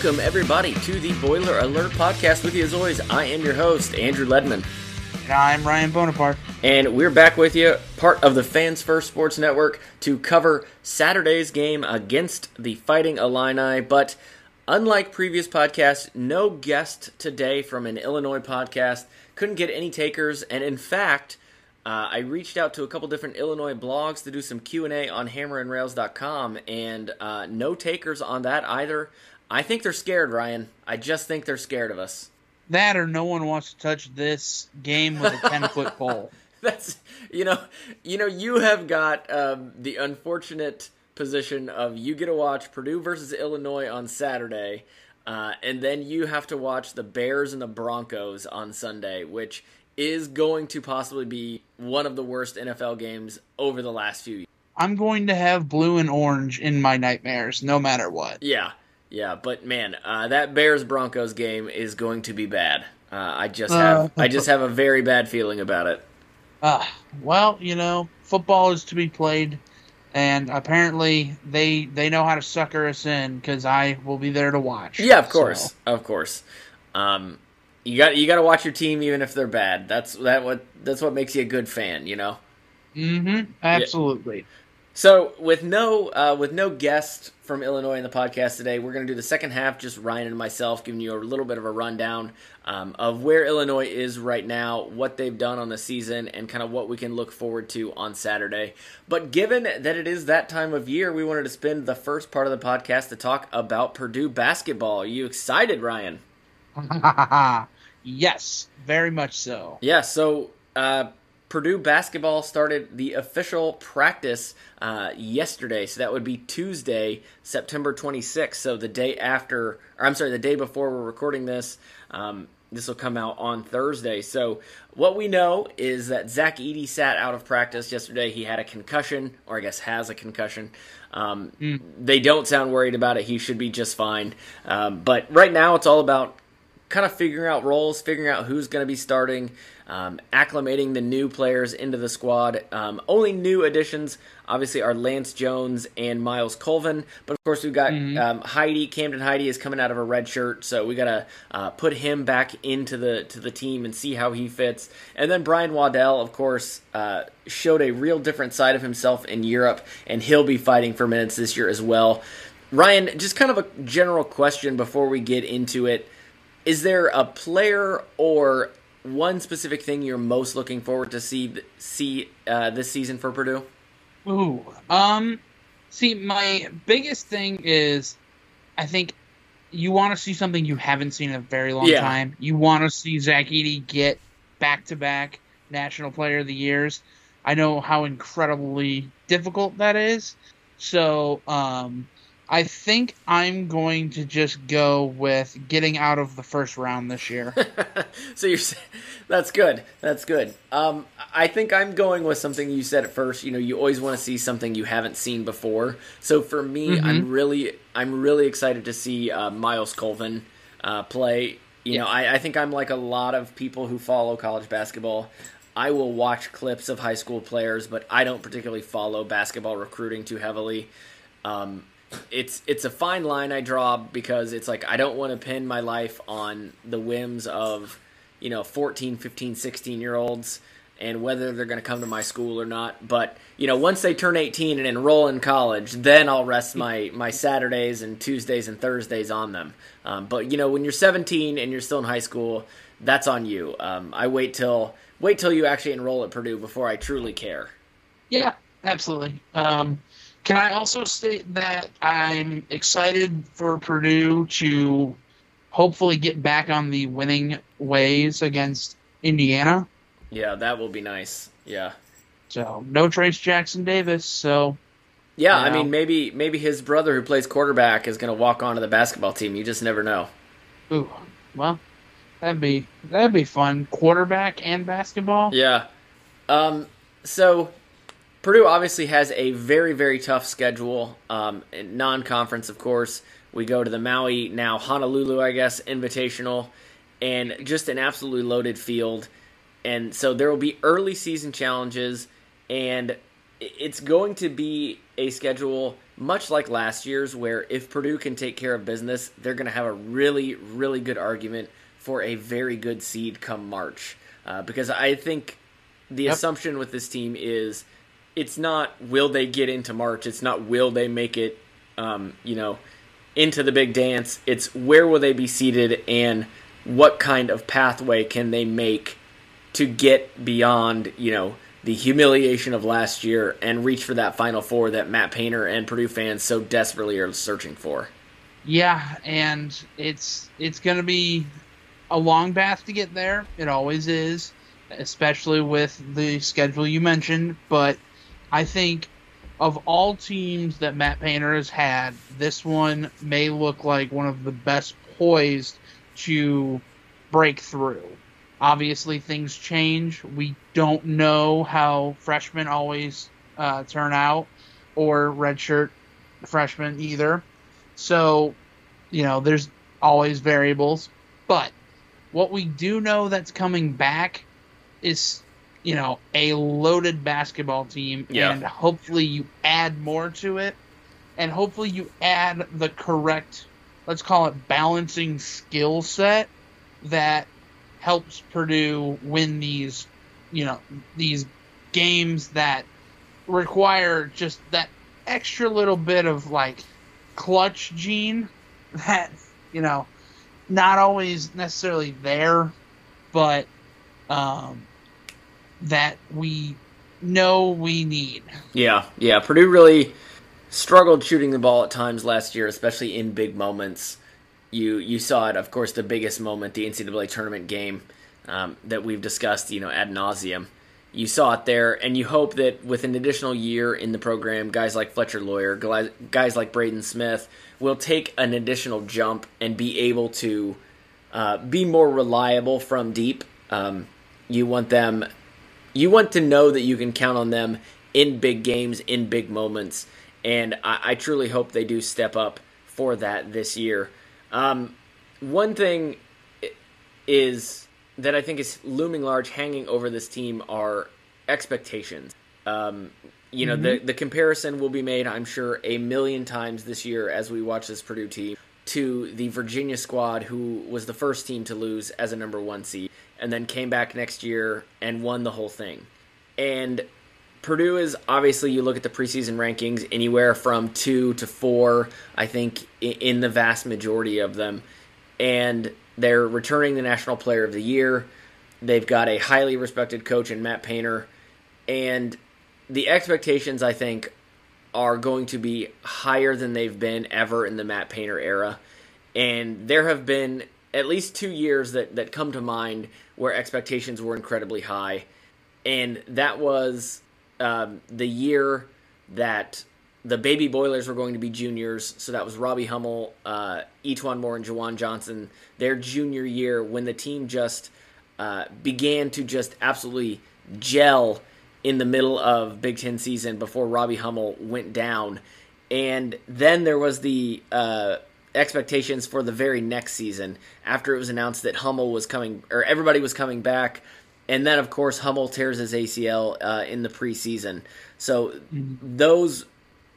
Welcome, everybody, to the Boiler Alert podcast. With you, as always, I am your host, Andrew Ledman. And I'm Ryan Bonaparte. And we're back with you, part of the Fans First Sports Network, to cover Saturday's game against the Fighting Illini. But unlike previous podcasts, no guest today from an Illinois podcast. Couldn't get any takers, and in fact, uh, I reached out to a couple different Illinois blogs to do some Q and A on HammerandRails.com, and uh, no takers on that either. I think they're scared, Ryan. I just think they're scared of us. That or no one wants to touch this game with a 10 foot pole. That's you know, you know, you have got um, the unfortunate position of you get to watch Purdue versus Illinois on Saturday, uh, and then you have to watch the Bears and the Broncos on Sunday, which is going to possibly be one of the worst NFL games over the last few years. I'm going to have blue and orange in my nightmares, no matter what. Yeah, yeah, but man, uh, that Bears Broncos game is going to be bad. Uh, I just have I just have a very bad feeling about it. Uh, well, you know, football is to be played, and apparently they they know how to sucker us in because I will be there to watch. Yeah, of course, So, of course. Um, you got you got to watch your team even if they're bad. That's that what that's what makes you a good fan, you know. mm-hmm, absolutely. So with no uh, with no guest from Illinois in the podcast today, we're going to do the second half. Just Ryan and myself giving you a little bit of a rundown um, of where Illinois is right now, what they've done on the season, and kind of what we can look forward to on Saturday. But given that it is that time of year, we wanted to spend the first part of the podcast to talk about Purdue basketball. Are you excited, Ryan? yes, very much so. Yeah, so uh, Purdue basketball started the official practice uh, yesterday, so that would be Tuesday, September 26th. So the day after, or I'm sorry, the day before we're recording this. Um, this will come out on Thursday. So what we know is that Zach Edey sat out of practice yesterday. He had a concussion, or I guess has a concussion. Um, They don't sound worried about it. He should be just fine. Um, but right now, it's all about kind of figuring out roles, figuring out who's going to be starting, um, acclimating the new players into the squad. Um, only new additions, obviously, are Lance Jones and Myles Colvin. But of course, we've got um, Heide. Camden Heide is coming out of a red shirt, so we got to uh, put him back into the to the team and see how he fits. And then Brian Waddell, of course, uh, showed a real different side of himself in Europe, and he'll be fighting for minutes this year as well. Ryan, just kind of a general question before we get into it. Is there a player or one specific thing you're most looking forward to see see uh, this season for Purdue? Ooh, um, see, my biggest thing is, I think you want to see something you haven't seen in a very long Yeah. time. You want to see Zach Edey get back to back National Player of the Years. I know how incredibly difficult that is. So, um, I think I'm going to just go with getting out of the first round this year. so you're that's good. That's good. Um, I think I'm going with something you said at first. You know, you always want to see something you haven't seen before. So for me, Mhm. I'm really I'm really excited to see uh, Myles Colvin uh, play. You know, I, I think I'm like a lot of people who follow college basketball. I will watch clips of high school players, but I don't particularly follow basketball recruiting too heavily. Um, it's it's a fine line I draw because it's like I don't want to pin my life on the whims of you know 14 15 16 year olds and whether they're going to come to my school or not. But you know once they turn 18 and enroll in college then i'll rest my my saturdays and tuesdays and thursdays on them. Um, but you know when you're 17 and you're still in high school that's on you. Um, i wait till wait till you actually enroll at purdue before i truly care. Yeah, absolutely. Um, can I also state that I'm excited for Purdue to hopefully get back on the winning ways against Indiana? yeah that will be nice yeah So no Trayce Jackson Davis. So yeah i You know. mean maybe maybe his brother who plays quarterback is going to walk onto the basketball team you just never know ooh, well, that'd be that'd be fun. Quarterback and basketball. Yeah. Um, so Purdue obviously has a very, very tough schedule. Um, non conference, of course. We go to the Maui, now Honolulu, I guess, Invitational, and just an absolutely loaded field. And so there will be early season challenges, and it's going to be a schedule much like last year's, where if Purdue can take care of business, they're going to have a really, really good argument for a very good seed come March. Uh, because I think the Yep. assumption with this team is it's not will they get into March, it's not will they make it, um, you know, into the big dance. It's where will they be seated and what kind of pathway can they make to get beyond, you know, the humiliation of last year and reach for that Final Four that Matt Painter and Purdue fans so desperately are searching for. Yeah, and it's it's gonna be a long path to get there. It always is, especially with the schedule you mentioned. But I think of all teams that Matt Painter has had, this one may look like one of the best poised to break through. Obviously, things change. We don't know how freshmen always uh, turn out, or redshirt freshmen either. So, you know, there's always variables. But what we do know that's coming back is, you know, a loaded basketball team. Yeah. And hopefully you add more to it. And hopefully you add the correct, let's call it balancing skill set that helps Purdue win these, you know, these games that require just that extra little bit of like clutch gene that you know not always necessarily there but um that we know we need Yeah, yeah. Purdue really struggled shooting the ball at times last year, especially in big moments. You you saw it, of course, the biggest moment, the NCAA tournament game um, that we've discussed, you know, ad nauseum. You saw it there, and you hope that with an additional year in the program, guys like Fletcher Loyer, guys- like Braden Smith, will take an additional jump and be able to uh, be more reliable from deep. Um, you want them you want to know that you can count on them in big games, in big moments, and I, I truly hope they do step up for that this year. Um, one thing is that I think is looming large, hanging over this team are expectations. Um, you know, the the comparison will be made, I'm sure, a million times this year as we watch this Purdue team to the Virginia squad, who was the first team to lose as a number one seed, and then came back next year and won the whole thing. And Purdue is obviously you look at the preseason rankings anywhere from two to four. I think in the vast majority of them, and they're returning the National Player of the Year. They've got a highly respected coach in Matt Painter, and the expectations I think are going to be higher than they've been ever in the Matt Painter era. And there have been at least two years that, that come to mind where expectations were incredibly high. And that was um, the year that the baby boilers were going to be juniors. So that was Robbie Hummel, uh, E'Twaun Moore, and JaJuan Johnson. Their junior year when the team just uh, began to just absolutely gel in the middle of Big Ten season before Robbie Hummel went down. And then there was the uh, expectations for the very next season after it was announced that Hummel was coming, or everybody was coming back. And then, of course, Hummel tears his ACL uh, in the preseason. So mm-hmm. those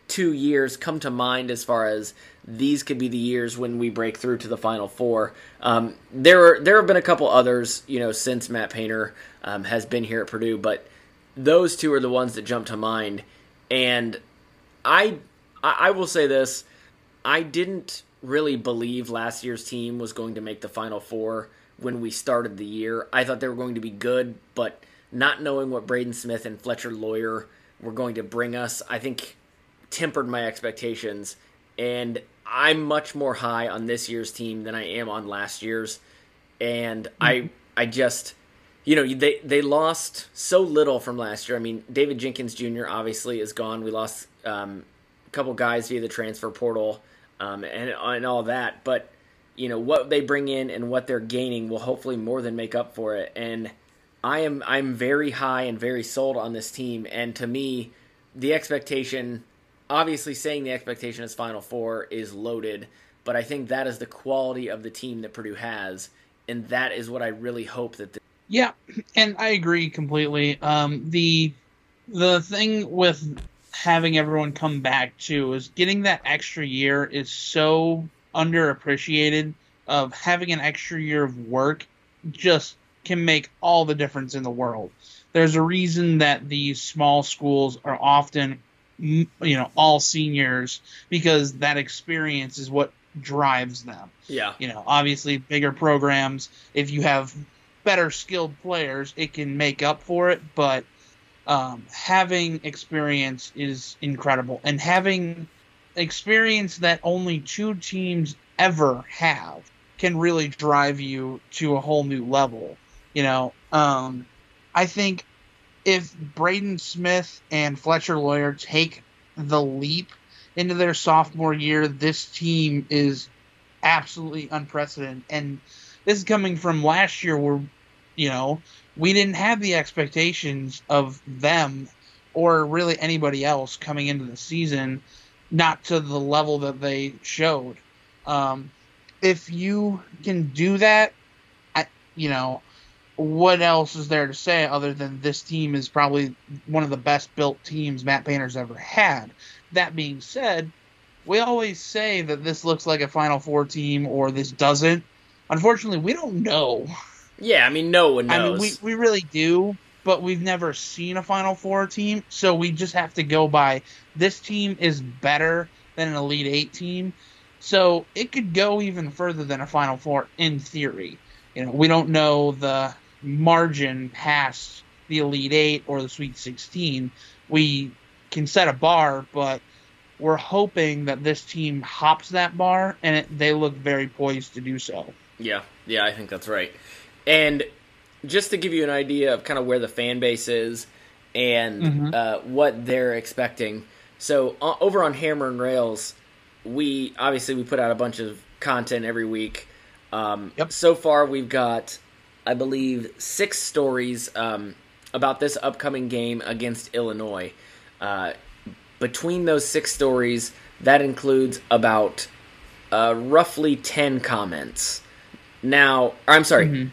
two years come to mind as far as these could be the years when we break through to the Final Four. Um, there are, there have been a couple others, you know, since Matt Painter um, has been here at Purdue, but those two are the ones that jump to mind. And I I will say this, I didn't really believe last year's team was going to make the final four when we started the year. I thought they were going to be good, but not knowing what Braden Smith and Fletcher Loyer were going to bring us, I think tempered my expectations. And I'm much more high on this year's team than I am on last year's. And mm-hmm. I I just you know, they they lost so little from last year. I mean, David Jenkins Jr. obviously is gone. We lost um, a couple guys via the transfer portal um, and and all that. But you know what they bring in and what they're gaining will hopefully more than make up for it. And I am I'm very high and very sold on this team. And to me, the expectation, obviously, saying the expectation is Final Four is loaded. But I think that is the quality of the team that Purdue has, and that is what I really hope that. The- yeah, and I agree completely. Um, the the thing with having everyone come back too is getting that extra year is so underappreciated. Of having an extra year of work just can make all the difference in the world. There's a reason that these small schools are often, you know, all seniors because that experience is what drives them. Yeah. You know, obviously bigger programs, if you have better skilled players, it can make up for it. But um, having experience is incredible, and having experience that only two teams ever have can really drive you to a whole new level. You know, um, I think if Braden Smith and Fletcher Loyer take the leap into their sophomore year, this team is absolutely unprecedented. And this is coming from last year where, you know, we didn't have the expectations of them or really anybody else coming into the season, not to the level that they showed. Um, if you can do that, I, you know, what else is there to say other than this team is probably one of the best built teams Matt Painter's ever had? That being said, we always say that this looks like a Final Four team or this doesn't. Unfortunately, we don't know. Yeah, I mean, no one knows. I mean, we, we really do, but we've never seen a Final Four team, so we just have to go by this team is better than an Elite Eight team. So it could go even further than a Final Four in theory. You know, we don't know the margin past the Elite Eight or the Sweet 16. We can set a bar, but we're hoping that this team hops that bar, and it, they look very poised to do so. Yeah, yeah, I think that's right. And just to give you an idea of kind of where the fan base is and mm-hmm. uh, what they're expecting. So uh, over on Hammer and Rails, we obviously we put out a bunch of content every week. Um, yep. So far, we've got, I believe, six stories um, about this upcoming game against Illinois. Uh, between those six stories, that includes about uh, roughly 10 comments. Now, I'm sorry, mm-hmm.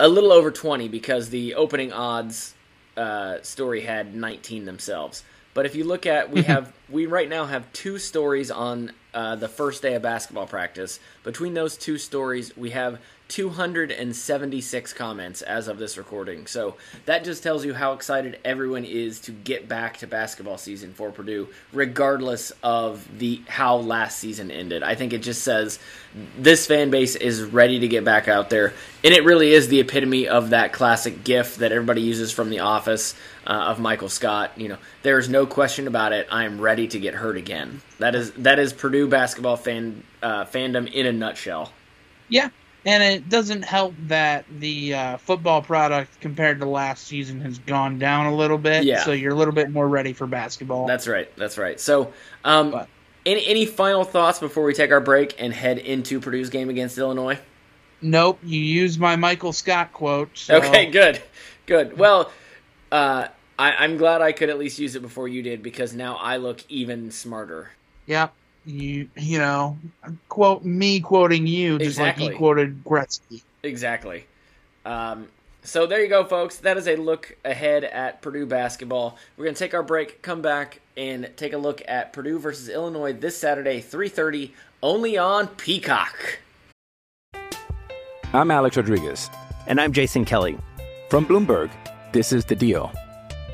A little over 20 because the opening odds uh, story had 19 themselves. But if you look at, we have we right now have two stories on uh, the first day of basketball practice. Between those two stories, we have 276 comments as of this recording. So that just tells you how excited everyone is to get back to basketball season for Purdue, regardless of the how last season ended. I think it just says this fan base is ready to get back out there, and it really is the epitome of that classic GIF that everybody uses from The Office uh, of Michael Scott. You know, there is no question about it. I am ready to get hurt again. That is that is Purdue basketball fan uh, fandom in a nutshell. Yeah, and it doesn't help that the uh, football product compared to last season has gone down a little bit. Yeah. So you're a little bit more ready for basketball. That's right. That's right. So, um, any any final thoughts before we take our break and head into Purdue's game against Illinois? Nope. You used my Michael Scott quote. So. Okay, good, good. Well, uh, I, I'm glad I could at least use it before you did because now I look even smarter. Yep. You you know quote me quoting you just Exactly. like he quoted Gretzky. Exactly. Um, so there you go, folks. That is a look ahead at Purdue basketball. We're going to take our break, come back, and take a look at Purdue versus Illinois this Saturday, 3.30, only on Peacock. I'm Alex Rodriguez. And I'm Jason Kelly. From Bloomberg, this is The Deal.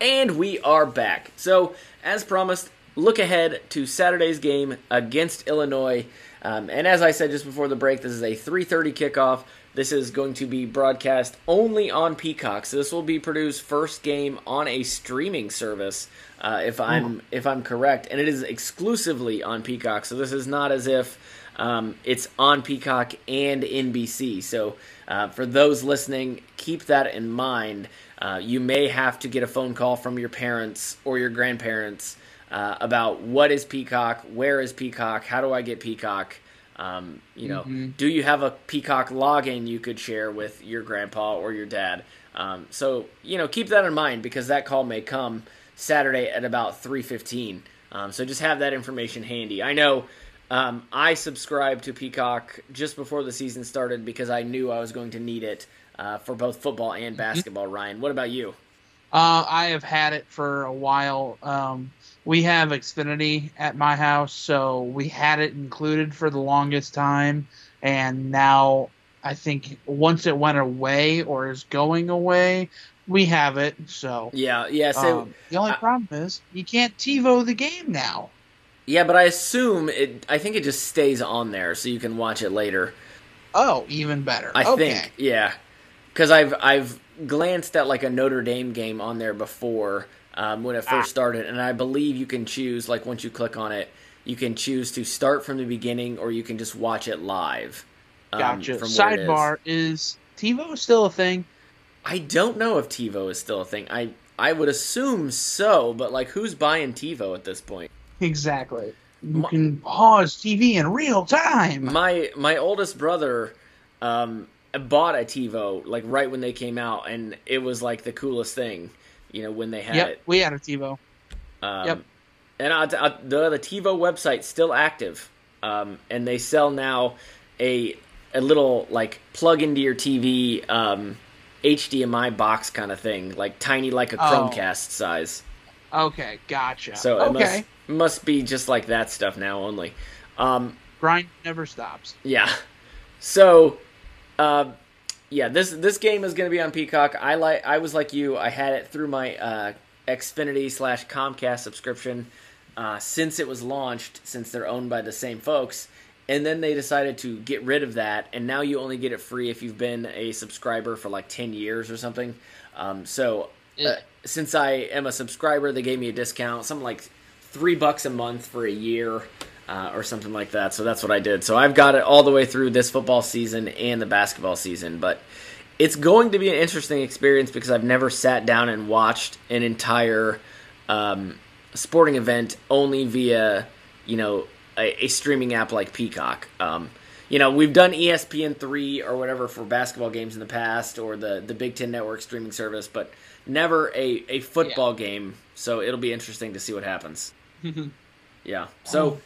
And we are back. So, as promised, look ahead to Saturday's game against Illinois. Um, and as I said just before the break, this is a 3:30 kickoff. This is going to be broadcast only on Peacock. So this will be Purdue's first game on a streaming service, uh, if I'm if I'm correct, and it is exclusively on Peacock. So this is not as if um, it's on Peacock and NBC. So uh, for those listening, keep that in mind. Uh, you may have to get a phone call from your parents or your grandparents uh, about what is Peacock, where is Peacock, how do I get Peacock. Um, you know, Mhm. do you have a Peacock login you could share with your grandpa or your dad? Um, so you know, keep that in mind because that call may come Saturday at about three fifteen. Um, so just have that information handy. I know um, I subscribed to Peacock just before the season started because I knew I was going to need it uh, for both football and basketball. Ryan, what about you? Uh, I have had it for a while. Um, we have Xfinity at my house, so we had it included for the longest time, and now I think once it went away or is going away, we have it. So Yeah, yeah. So um, the only problem is you can't TiVo the game now. yeah, but I assume it. I think it just stays on there so you can watch it later. Oh, even better. I okay. think, yeah, because I've I've glanced at like a Notre Dame game on there before um, when it first started, and I believe you can choose like once you click on it, you can choose to start from the beginning or you can just watch it live. Um, Gotcha. it is. Sidebar is TiVo still a thing? I don't know if TiVo is still a thing. I I would assume so, but like, who's buying TiVo at this point? Exactly. You can pause TV in real time. My my oldest brother um, bought a TiVo like right when they came out, and it was like the coolest thing. You know when they had Yep, it. we had a TiVo. Um, Yep. And I, I, the the TiVo website's still active, um, and they sell now a a little like plug into your TV um, HDMI box kind of thing, like tiny like a Oh. Chromecast size. Okay, gotcha. So it okay. must must be just like that stuff now only. Um, Grind never stops. yeah. So, uh, yeah, this this game is going to be on Peacock. I like. I was like you. I had it through my uh, Xfinity slash Comcast subscription uh, since it was launched. Since they're owned by the same folks, and then they decided to get rid of that, and now you only get it free if you've been a subscriber for like ten years or something. Um, so, uh, since I am a subscriber, they gave me a discount, something like three bucks a month for a year uh, or something like that. So that's what I did. So I've got it all the way through this football season and the basketball season. But it's going to be an interesting experience because I've never sat down and watched an entire um, sporting event only via, you know, a, a streaming app like Peacock. Um, you know, we've done ESPN three or whatever for basketball games in the past, or the the Big Ten Network streaming service, but never a a football game. So it'll be interesting to see what happens. Yeah. So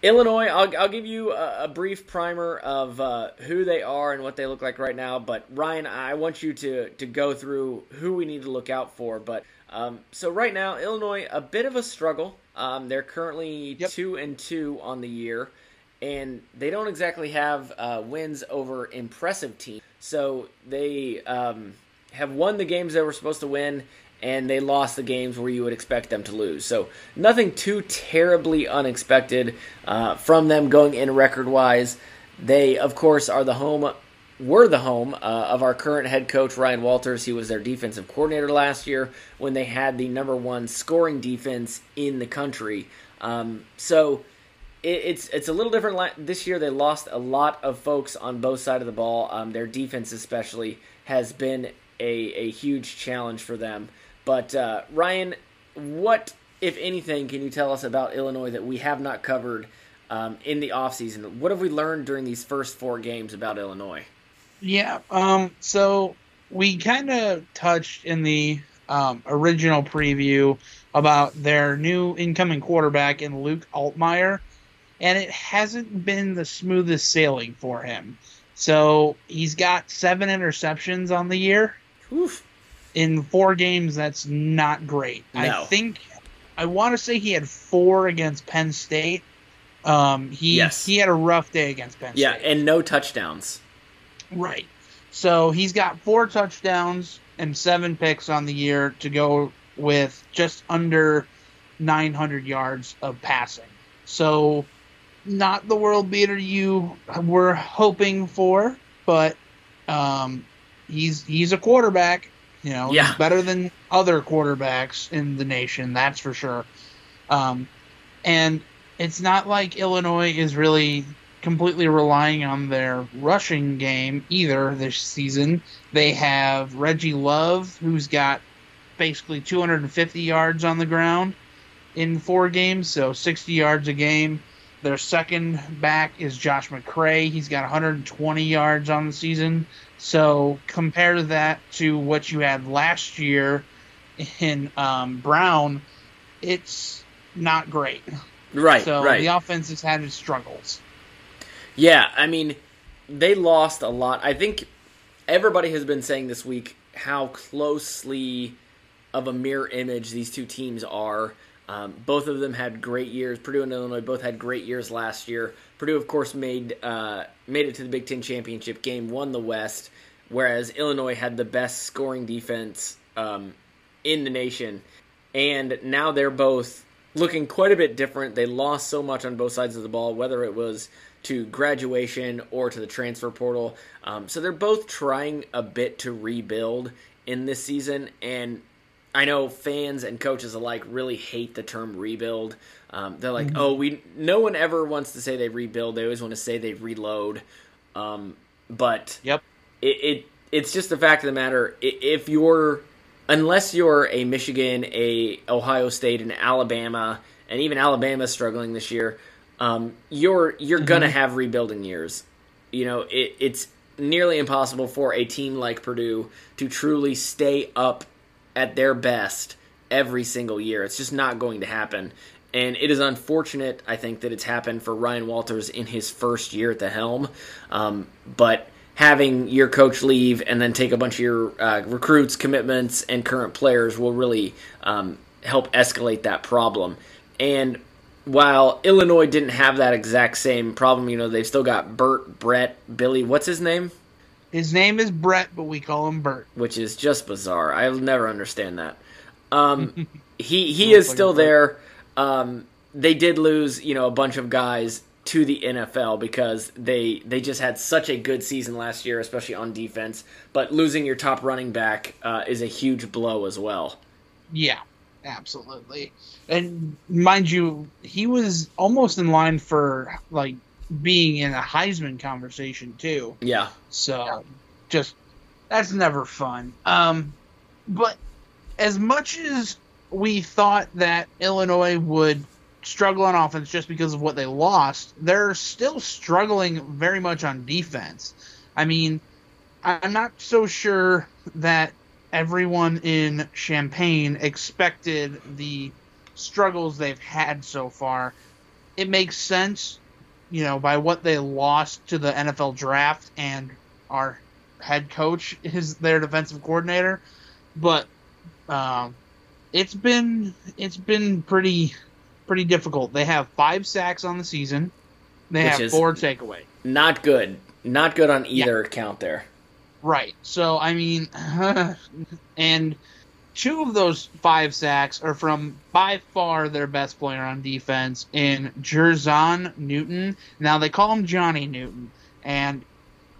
Illinois, I'll, I'll give you a, a brief primer of uh, who they are and what they look like right now. But Ryan, I want you to to go through who we need to look out for. But um, so right now, Illinois, a bit of a struggle. Um, they're currently two and two on the year, and they don't exactly have uh, wins over impressive teams. So they um, have won the games they were supposed to win, and they lost the games where you would expect them to lose. So nothing too terribly unexpected uh, from them going in record wise. They, of course, are the home. Were the home uh, of our current head coach Ryan Walters. He was their defensive coordinator last year when they had the number one scoring defense in the country. Um, so it, it's it's a little different this year. They lost a lot of folks on both sides of the ball. Um, their defense, especially, has been a, a huge challenge for them. But uh, Ryan, what if anything can you tell us about Illinois that we have not covered um, in the offseason? What have we learned during these first four games about Illinois? Yeah. Um. So we kind of touched in the um, original preview about their new incoming quarterback in Luke Altmyer, and it hasn't been the smoothest sailing for him. So he's got seven interceptions on the year. Oof. In four games, that's not great. I think I want to say he had four against Penn State. Um, he Yes. he had a rough day against Penn State. Yeah, and no touchdowns. Right. So he's got four touchdowns and seven picks on the year to go with just under 900 yards of passing. So not the world beater you were hoping for, but um, he's he's a quarterback. You know, Yeah. better than other quarterbacks in the nation, that's for sure. Um, and it's not like Illinois is really completely relying on their rushing game either this season. They have Reggie Love, who's got basically 250 yards on the ground in four games, so 60 yards a game. Their second back is Josh McCray. He's got 120 yards on the season. So compare that to what you had last year in um, Brown, it's not great. Right, So right. the offense has had its struggles. Yeah, I mean, they lost a lot. I think everybody has been saying this week how closely of a mirror image these two teams are. Um, both of them had great years. Purdue and Illinois both had great years last year. Purdue, of course, made uh, made it to the Big Ten championship game, won the West, whereas Illinois had the best scoring defense um, in the nation. And now they're both looking quite a bit different. They lost so much on both sides of the ball, whether it was to graduation or to the transfer portal. Um, so they're both trying a bit to rebuild in this season. And I know fans and coaches alike really hate the term rebuild. Um, they're like, Mhm. oh, we no one ever wants to say they rebuild. They always want to say they reload. Um, but yep, it, it it's just the fact of the matter. If you're unless you're a Michigan, a Ohio State, and Alabama, and even Alabama struggling this year, um, you're you're mm-hmm. gonna have rebuilding years. You know, it, it's nearly impossible for a team like Purdue to truly stay up at their best every single year. It's just not going to happen. And it is unfortunate, I think, that it's happened for Ryan Walters in his first year at the helm. Um, but having your coach leave and then take a bunch of your uh, recruits, commitments, and current players will really um, help escalate that problem. And while Illinois didn't have that exact same problem, you know, they've still got Bert, Brett, Billy. What's his name? His name is Brett, but we call him Bert, which is just bizarre. I'll never understand that. Um, he he is still there. Um, they did lose, you know, a bunch of guys to the NFL because they they just had such a good season last year, especially on defense. But losing your top running back uh, is a huge blow as well. Yeah, absolutely. And mind you, he was almost in line for like being in a Heisman conversation too. Yeah. So just that's never fun. Um but as much as we thought that Illinois would struggle on offense just because of what they lost, they're still struggling very much on defense. I mean, I'm not so sure that everyone in Champaign expected the struggles they've had so far. It makes sense, you know, by what they lost to the NFL draft and our head coach is their defensive coordinator, but um, it's been it's been pretty pretty difficult. They have five sacks on the season. They Which have four takeaway. Not good. Not good on either yeah. account there. Right. So I mean, and two of those five sacks are from by far their best player on defense in Jer'Zhan Newton. Now they call him Johnny Newton, and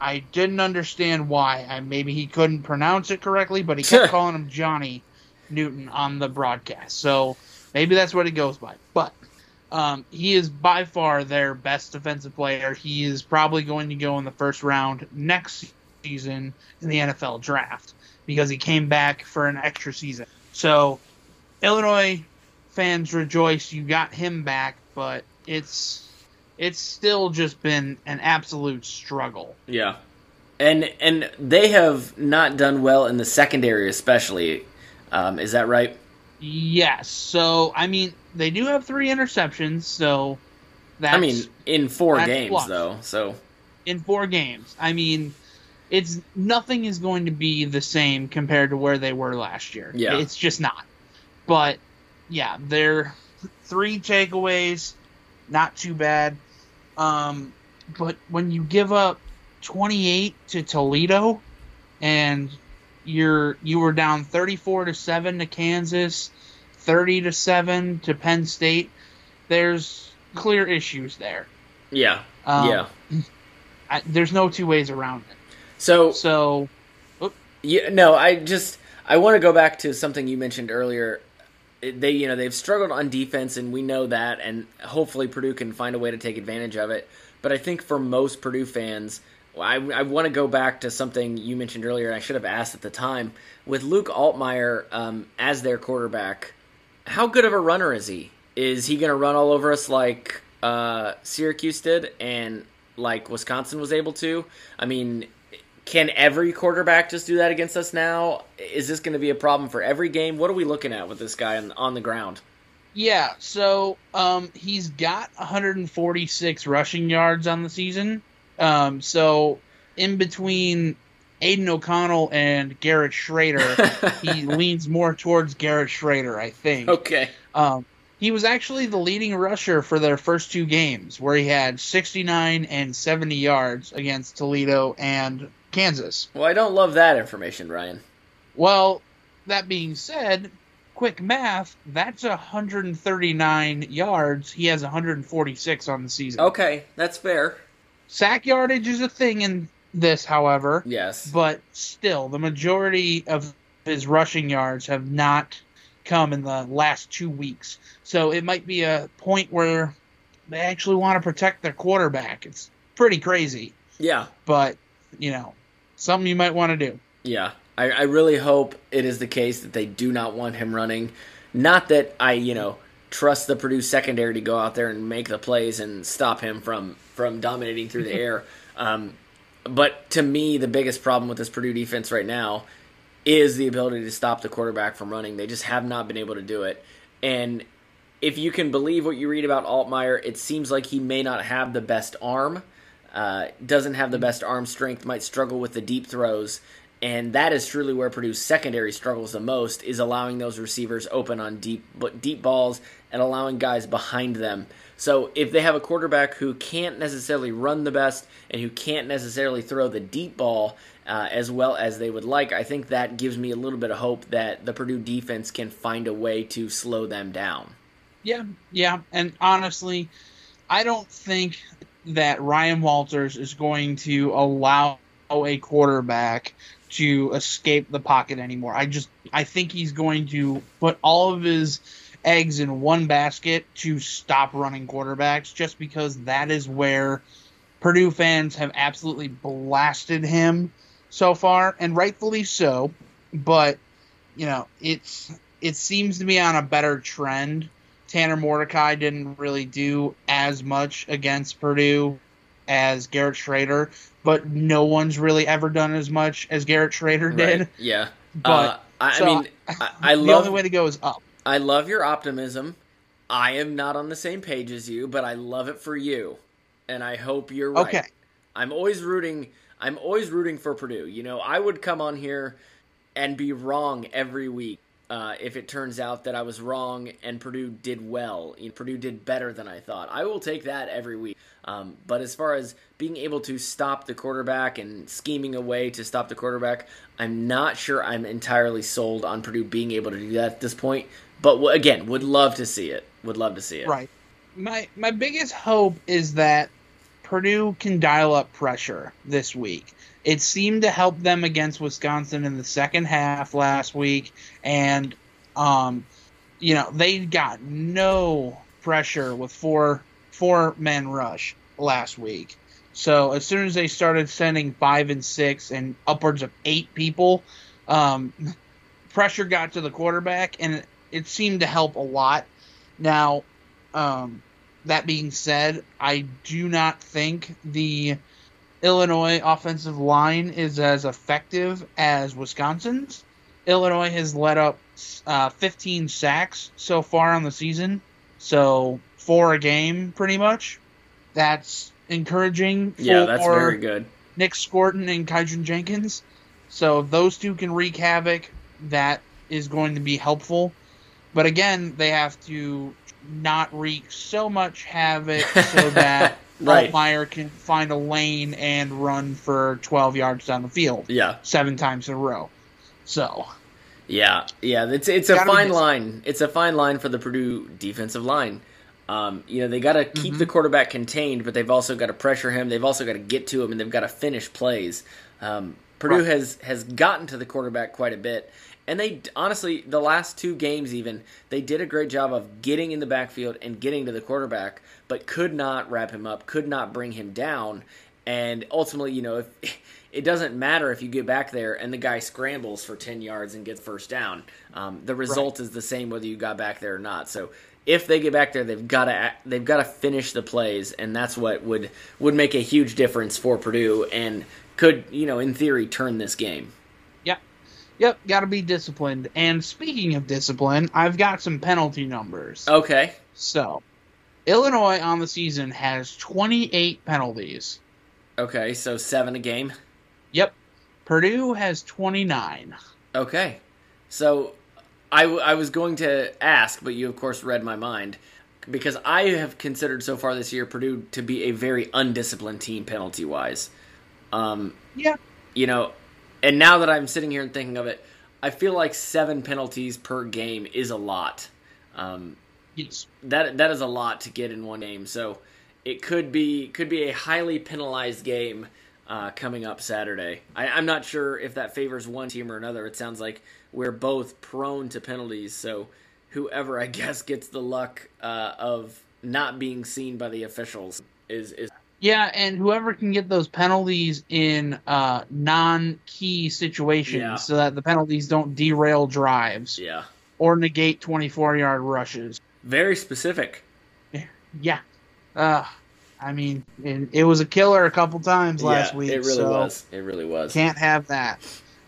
I didn't understand why. I, maybe he couldn't pronounce it correctly, but he kept calling him Johnny Newton on the broadcast. So maybe that's what he goes by. But um, he is by far their best defensive player. He is probably going to go in the first round next season in the NFL draft because he came back for an extra season. So Illinois fans rejoice you got him back, but it's it's still just been an absolute struggle. Yeah. And and they have not done well in the secondary especially. Um, is that right? Yes. So I mean, they do have three interceptions. So that's I mean, in four games plus. though. So in four games, I mean, it's nothing is going to be the same compared to where they were last year. Yeah, it's just not. But yeah, they're three takeaways, not too bad. Um, but when you give up 28 to Toledo, and you're you were down 34 to 7 to Kansas, 30 to 7 to Penn State. There's clear issues there. Yeah. Um, yeah. I, there's no two ways around it. So so yeah, no, I just I want to go back to something you mentioned earlier. They you know they've struggled on defense and we know that and hopefully Purdue can find a way to take advantage of it. But I think for most Purdue fans, I, I want to go back to something you mentioned earlier. I should have asked at the time with Luke Altmyer um, as their quarterback. How good of a runner is he? Is he going to run all over us like uh, Syracuse did and like Wisconsin was able to? I mean, can every quarterback just do that against us now? Is this going to be a problem for every game? What are we looking at with this guy on, on the ground? Yeah, so um, he's got 146 rushing yards on the season. Um, so in between Aidan O'Connell and Garrett Shrader, he leans more towards Garrett Shrader, I think. Okay. Um, he was actually the leading rusher for their first two games, where he had 69 and 70 yards against Toledo and Kansas. Well, I don't love that information, Ryan. Well, that being said, quick math, that's 139 yards. He has 146 on the season. Okay, that's fair. Sack yardage is a thing in this, however. Yes. But still, the majority of his rushing yards have not come in the last two weeks. So it might be a point where they actually want to protect their quarterback. It's pretty crazy. Yeah. But you know, something you might want to do. Yeah, I, I really hope it is the case that they do not want him running. Not that I, you know, trust the Purdue secondary to go out there and make the plays and stop him from from dominating through the air. Um, but to me, the biggest problem with this Purdue defense right now is the ability to stop the quarterback from running. They just have not been able to do it. And if you can believe what you read about Altmyer, it seems like he may not have the best arm, uh, doesn't have the best arm strength, might struggle with the deep throws. And that is truly where Purdue's secondary struggles the most is allowing those receivers open on deep deep balls and allowing guys behind them. So if they have a quarterback who can't necessarily run the best and who can't necessarily throw the deep ball uh, as well as they would like, I think that gives me a little bit of hope that the Purdue defense can find a way to slow them down. Yeah, yeah, and honestly, I don't think that Ryan Walters is going to allow a quarterback to escape the pocket anymore. I just I think he's going to put all of his eggs in one basket to stop running quarterbacks just because that is where Purdue fans have absolutely blasted him so far and rightfully so, but you know, it's it seems to be on a better trend. Tanner Mordecai didn't really do as much against Purdue as Garrett Shrader, but no one's really ever done as much as Garrett Shrader did. Right. Yeah. But uh, I, so I mean, I, I the love only way to go is up. I love your optimism. I am not on the same page as you, but I love it for you, and I hope you're right. Okay. I'm always rooting. I'm always rooting for Purdue. You know, I would come on here and be wrong every week uh, if it turns out that I was wrong and Purdue did well. Purdue did better than I thought. I will take that every week. Um, but as far as being able to stop the quarterback and scheming a way to stop the quarterback, I'm not sure I'm entirely sold on Purdue being able to do that at this point. But w- again, would love to see it. Would love to see it. Right. My my biggest hope is that Purdue can dial up pressure this week. It seemed to help them against Wisconsin in the second half last week, and um, you know they got no pressure with four four men rush last week. So as soon as they started sending five and six and upwards of eight people, um, pressure got to the quarterback, and it, it seemed to help a lot. Now, um, that being said, I do not think the Illinois offensive line is as effective as Wisconsin's. Illinois has let up uh, 15 sacks so far on the season, so four a game, pretty much. That's encouraging. Yeah, that's very good. Nic Scourton and Kydran Jenkins. So if those two can wreak havoc, that is going to be helpful. But again, they have to not wreak so much havoc so that Right. Altmyer can find a lane and run for 12 yards down the field. Yeah. Seven times in a row. So, Yeah, yeah, it's it's a fine line. It's a fine line for the Purdue defensive line. Um, you know, they got to keep the quarterback contained, but they've also got to pressure him. They've also got to get to him, and they've got to finish plays. Um, Purdue Right. has has gotten to the quarterback quite a bit, and they honestly the last two games even they did a great job of getting in the backfield and getting to the quarterback, but could not wrap him up, could not bring him down, and ultimately, you know, if it doesn't matter if you get back there and the guy scrambles for 10 yards and gets first down. Um, the result is the same whether you got back there or not. So if they get back there, they've got to they've got to finish the plays, and that's what would would make a huge difference for Purdue and could you know in theory turn this game. Yep. Got to be disciplined. And speaking of discipline, I've got some penalty numbers. Okay. So, Illinois on the season has 28 penalties. Okay, so seven a game. Yep. Purdue has 29. Okay, so I, w- I was going to ask, but you of course read my mind because I have considered so far this year Purdue to be a very undisciplined team penalty wise. Um, Yeah. you know, and now that I'm sitting here and thinking of it, I feel like seven penalties per game is a lot. Um, yes, that that is a lot to get in one game. So it could be could be a highly penalized game uh, coming up Saturday. I, I'm not sure if that favors one team or another. It sounds like we're both prone to penalties. So whoever I guess gets the luck uh, of not being seen by the officials is is Yeah, and whoever can get those penalties in uh, non-key situations, Yeah. so that the penalties don't derail drives Yeah. or negate twenty-four-yard rushes. Very specific. Yeah. Uh, I mean, it was a killer a couple times last yeah, week. It really so was. It really was. Can't have that.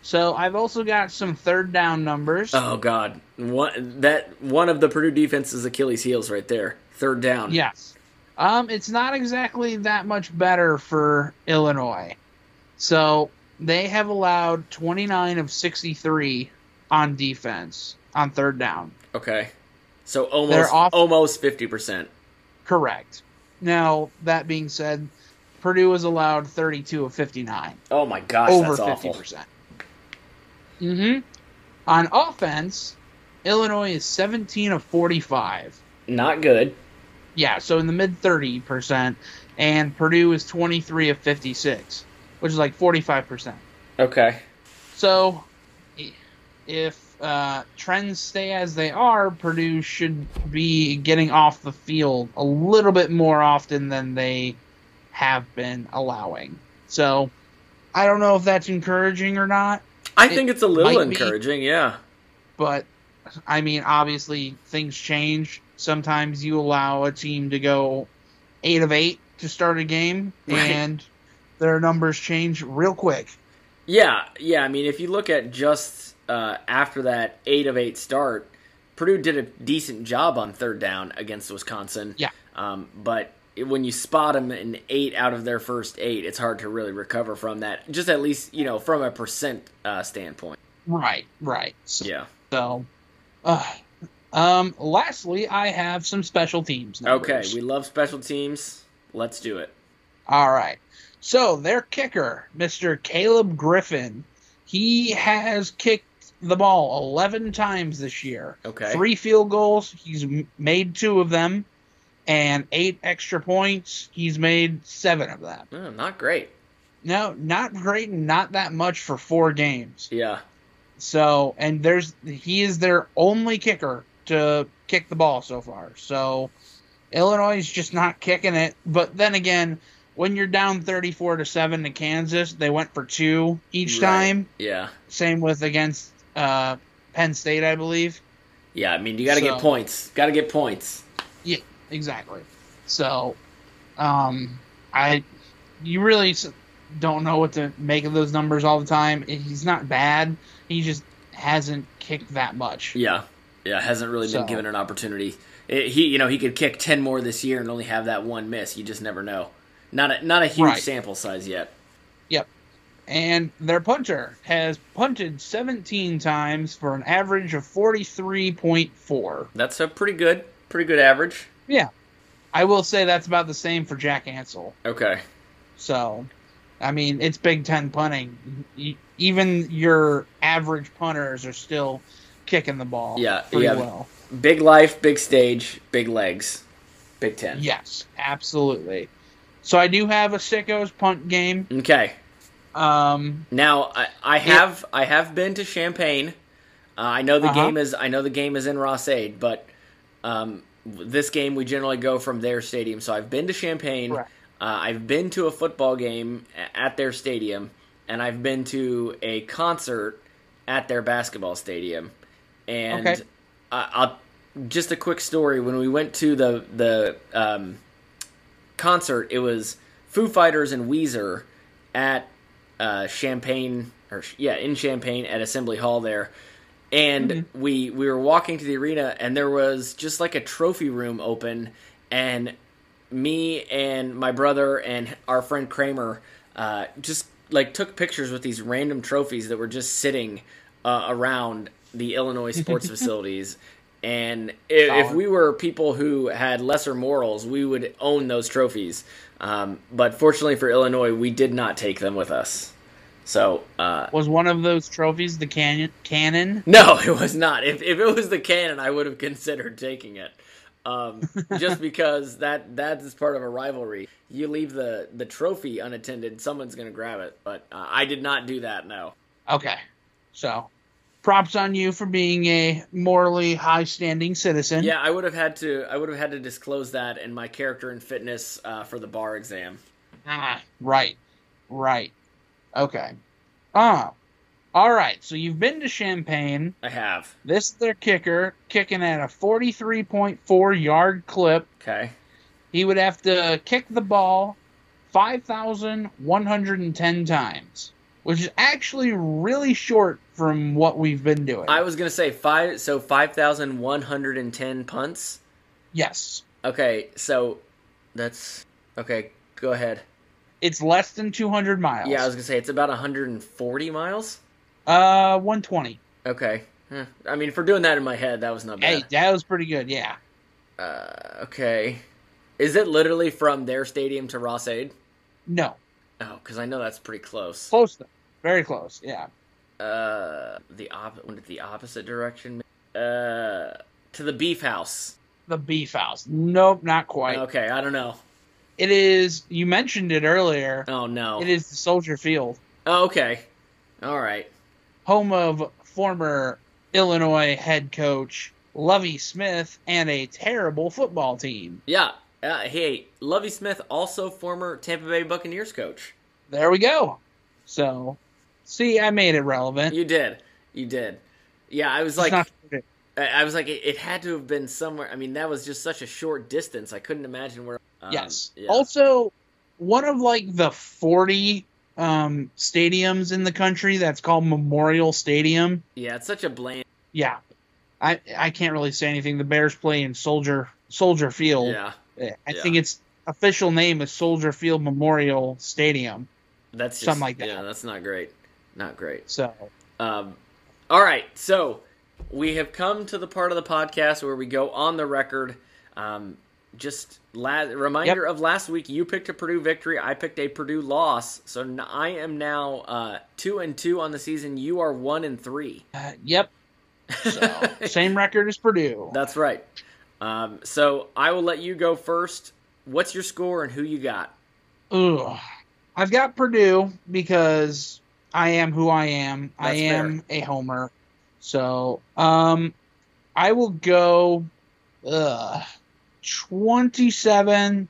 So I've also got some third down numbers. Oh God, one that one of the Purdue defense's Achilles heels right there. Third down. Yes. Um, it's not exactly that much better for Illinois. So they have allowed 29 of 63 on defense on third down. Okay. So They're almost off- almost fifty percent. Correct. Now, that being said, Purdue has allowed 32 of 59. Oh my gosh, over that's awful. 50%. Mm-hmm. On offense, Illinois is 17 of 45. Not good. Yeah, so in the mid 30%, and Purdue is 23 of 56, which is like 45%. Okay. So if uh, trends stay as they are, Purdue should be getting off the field a little bit more often than they have been allowing. So I don't know if that's encouraging or not. I It think it's a little might be, encouraging. Yeah. but I mean, obviously things change. Sometimes you allow a team to go eight of eight to start a game, Right. and their numbers change real quick. Yeah, yeah. I mean, if you look at just uh, after that eight of eight start, Purdue did a decent job on third down against Wisconsin. Yeah. Um, but when you spot them in eight out of their first eight, it's hard to really recover from that. Just at least you know from a percent uh, standpoint. Right, right. So, Yeah. So, uh, um, lastly, I have some special teams. Okay, we love special teams. Let's do it. All right. So their kicker, Mr. Caleb Griffin, he has kicked the ball 11 times this year. Okay. Three field goals. He's made two of them. And eight extra points. He's made seven of them. Oh, not great. No, not great and not that much for four games. Yeah. So, and there's he is their only kicker to kick the ball so far. So, Illinois is just not kicking it. But then again, when you're down 34 to 7 to Kansas, they went for two each Right. time. Yeah. Same with against uh, Penn State, I believe. Yeah. I mean, you got to So- get points. Got to get points. Yeah, exactly. So, um, I you really don't know what to make of those numbers all the time. He's not bad. He just hasn't kicked that much. Yeah, yeah, hasn't really been So- given an opportunity. It, he, you know, he could kick ten more this year and only have that one miss. You just never know. Not a not a huge Right. sample size yet. Yep. And their punter has punted 17 times for an average of 43.4. That's a pretty good, pretty good average. Yeah. I will say that's about the same for Jack Ansell. Okay. So, I mean, it's Big Ten punting. Even your average punters are still kicking the ball Yeah, yeah. well. Big life, big stage, big legs, Big Ten. Yes, absolutely. So I do have a sickos punt game. Okay. Um, Now I, I have I have been to Champaign. Uh, I know the Uh-huh. game is I know the game is in Ross-Ade, but um, this game we generally go from their stadium. So I've been to Champaign. Uh, I've been to a football game at their stadium, and I've been to a concert at their basketball stadium. And Okay. I I'll just a quick story. When we went to the the um, concert, it was Foo Fighters and Weezer at uh, Champaign, or yeah, in Champaign at Assembly Hall there, and we we were walking to the arena, and there was just like a trophy room open, and me and my brother and our friend Kramer uh, just like took pictures with these random trophies that were just sitting uh, around the Illinois sports facilities. And if, if we were people who had lesser morals, we would own those trophies. Um, but fortunately for Illinois, we did not take them with us. So uh, was one of those trophies the canyon cannon? no, it was not. If if it was the cannon, I would have considered taking it. Um, just because that that is part of a rivalry. You leave the the trophy unattended, someone's going to grab it. But uh, I did not do that. No. Okay. So, props on you for being a morally high standing citizen. Yeah, I would have had to. I would have had to disclose that in my character and fitness uh, for the bar exam. Ah, right, right. Okay. Ah, all right. So you've been to Champaign. I have. This is their kicker, kicking at a 43.4 yard clip. Okay. He would have to kick the ball 5,110 times, which is actually really short from what we've been doing. I was gonna say five. So five thousand one hundred and ten punts. yes. Okay, so that's okay. Go ahead. It's less than 200 miles. Yeah, I was gonna say it's about 140 miles. Uh, 120. Okay. Huh. I mean, for doing that in my head, that was not bad. Hey, that was pretty good, yeah. Uh, okay. Is it literally from their stadium to Ross-Ade? No. Oh, because I know that's pretty close. Close though. Very close, yeah. Uh, the op- went the opposite direction. Uh, to the beef house. The beef house. Nope, not quite. Okay, I don't know. It is, you mentioned it earlier. Oh no. It is the Soldier Field, Oh, okay. All right. home of former Illinois head coach Lovie Smith and a terrible football team. Yeah. Uh, hey, Lovie Smith, also former Tampa Bay Buccaneers coach. There we go. So, see, I made it relevant. You did. You did. Yeah, I was It's like, I was like, it, it had to have been somewhere. I mean, that was just such a short distance. I couldn't imagine where. Um, yes. yeah. Also, one of like the 40 um, stadiums in the country that's called Memorial Stadium. Yeah, it's such a bland. Yeah. I I can't really say anything. The Bears play in Soldier Soldier Field. Yeah. I Yeah. think its official name is Soldier Field Memorial Stadium. That's just, Something like that. Yeah, that's not great. Not great. So, Um, all right, so we have come to the part of the podcast where we go on the record. Um, just la- reminder of last week, you picked a Purdue victory. I picked a Purdue loss. So n- I am now uh, two and two on the season. You are one and three. uh, yep. So, same record as Purdue. That's right. Um, so I will let you go first. What's your score and who you got? Ugh. I've got Purdue because I am who I am. I That's am a homer. So, um, I will go uh, 27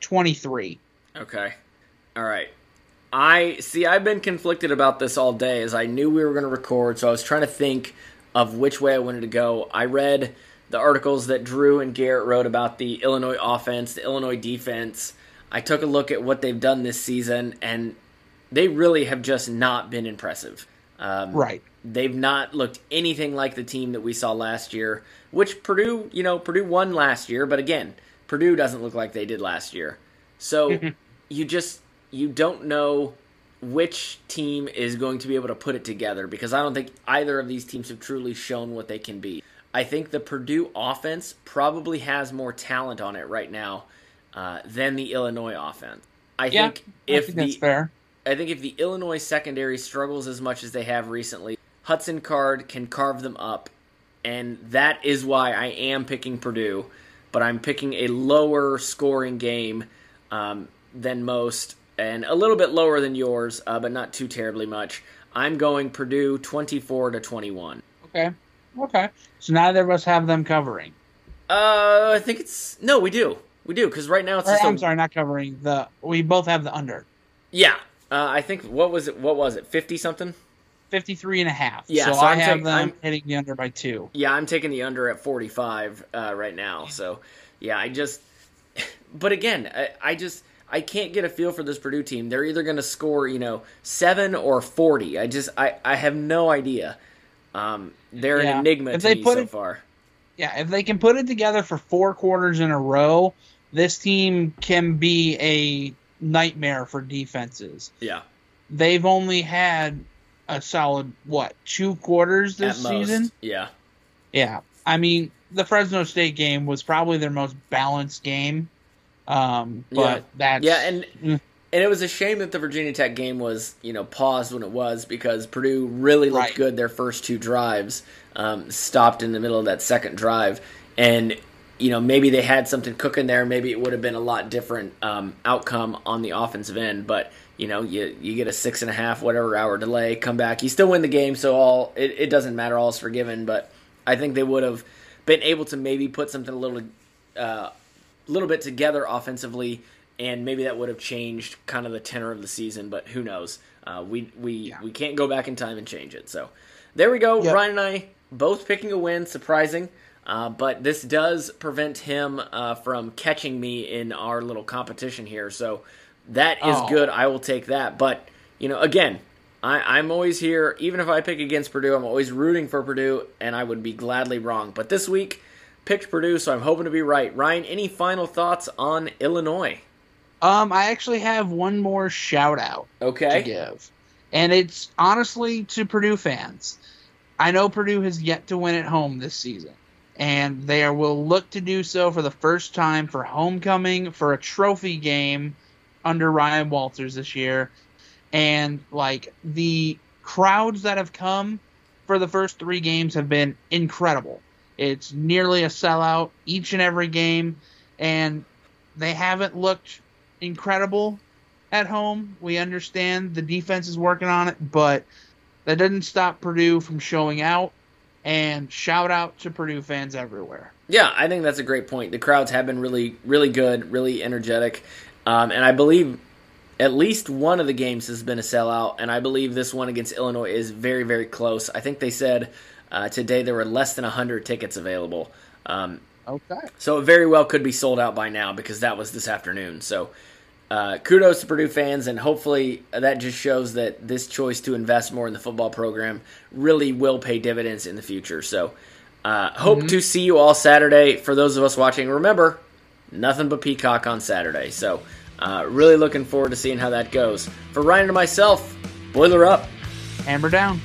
23. Okay. All right. I see. I've been conflicted about this all day, as I knew we were going to record, so I was trying to think of which way I wanted to go. I read the articles that Drew and Garrett wrote about the Illinois offense, the Illinois defense. I took a look at what they've done this season, and they really have just not been impressive. Um, Right. They've not looked anything like the team that we saw last year, which Purdue, you know, Purdue won last year, but again, Purdue doesn't look like they did last year. So you just you don't know which team is going to be able to put it together because I don't think either of these teams have truly shown what they can be. I think the Purdue offense probably has more talent on it right now uh, than the Illinois offense. I Yeah, think I if think the fair. I think if the Illinois secondary struggles as much as they have recently, Hudson Card can carve them up, and that is why I am picking Purdue. But I'm picking a lower scoring game um, than most, and a little bit lower than yours, uh, but not too terribly much. I'm going Purdue 24 to 21. Okay. Okay. So neither of us have them covering. Uh, I think it's no, we do, we do, because right now it's Or, just a- I'm sorry, not covering the. We both have the under yeah. Uh, I think what was it? What was it? 50 something? 53 and a half. Yeah, So, so I I'm have taking- them I'm- hitting the under by two. Yeah, I'm taking the under at 45 uh, right now. So, yeah, I just. But again, I, I just I can't get a feel for this Purdue team. They're either going to score, you know, seven or 40. I just I I have no idea. Um, they're Yeah. an enigma If to they put so it- far. Yeah, if they can put it together for four quarters in a row, this team can be a nightmare for defenses. Yeah, They've only had a solid what two quarters this season. Yeah, Yeah, I mean the Fresno State game was probably their most balanced game. Um, but yeah. that's yeah, and Mm. And it was a shame that the Virginia Tech game was you know paused when it was because Purdue really looked Right. good their first two drives, um, stopped in the middle of that second drive, and you know maybe they had something cooking there. Maybe it would have been a lot different um, outcome on the offensive end, but. You know, you you get a six and a half whatever hour delay, come back, you still win the game, so all it, it doesn't matter, all is forgiven. But I think they would have been able to maybe put something a little uh, little bit together offensively and maybe that would have changed kind of the tenor of the season. But who knows? Uh, we we we can't go back in time and change it. So there we go. Yep. Ryan and I both picking a win, surprising. Uh, but this does prevent him uh, from catching me in our little competition here. So that is Oh. good. I will take that. But, you know, again, I, I'm always here. Even if I pick against Purdue, I'm always rooting for Purdue, and I would be gladly wrong. But this week, picked Purdue, so I'm hoping to be right. Ryan, any final thoughts on Illinois? Um, I actually have one more shout out Okay. to give, and it's honestly to Purdue fans. I know Purdue has yet to win at home this season, and they will look to do so for the first time for homecoming for a trophy game under Ryan Walters this year. And like the crowds that have come for the first three games have been incredible. It's nearly a sellout each and every game, and they haven't looked incredible at home. We understand the defense is working on it, but that doesn't stop Purdue from showing out. And shout out to Purdue fans everywhere. Yeah, I think that's a great point. The crowds have been really, really good, really energetic, um, and I believe at least one of the games has been a sellout, and I believe this one against Illinois is very, very close. I think they said uh, today there were less than hundred tickets available. Um, Okay. so it very well could be sold out by now because that was this afternoon. So uh, kudos to Purdue fans, and hopefully that just shows that this choice to invest more in the football program really will pay dividends in the future. So uh, hope to see you all Saturday. For those of us watching, remember nothing but Peacock on Saturday. So uh, really looking forward to seeing how that goes. For Ryan and myself, boiler up. Hammer down.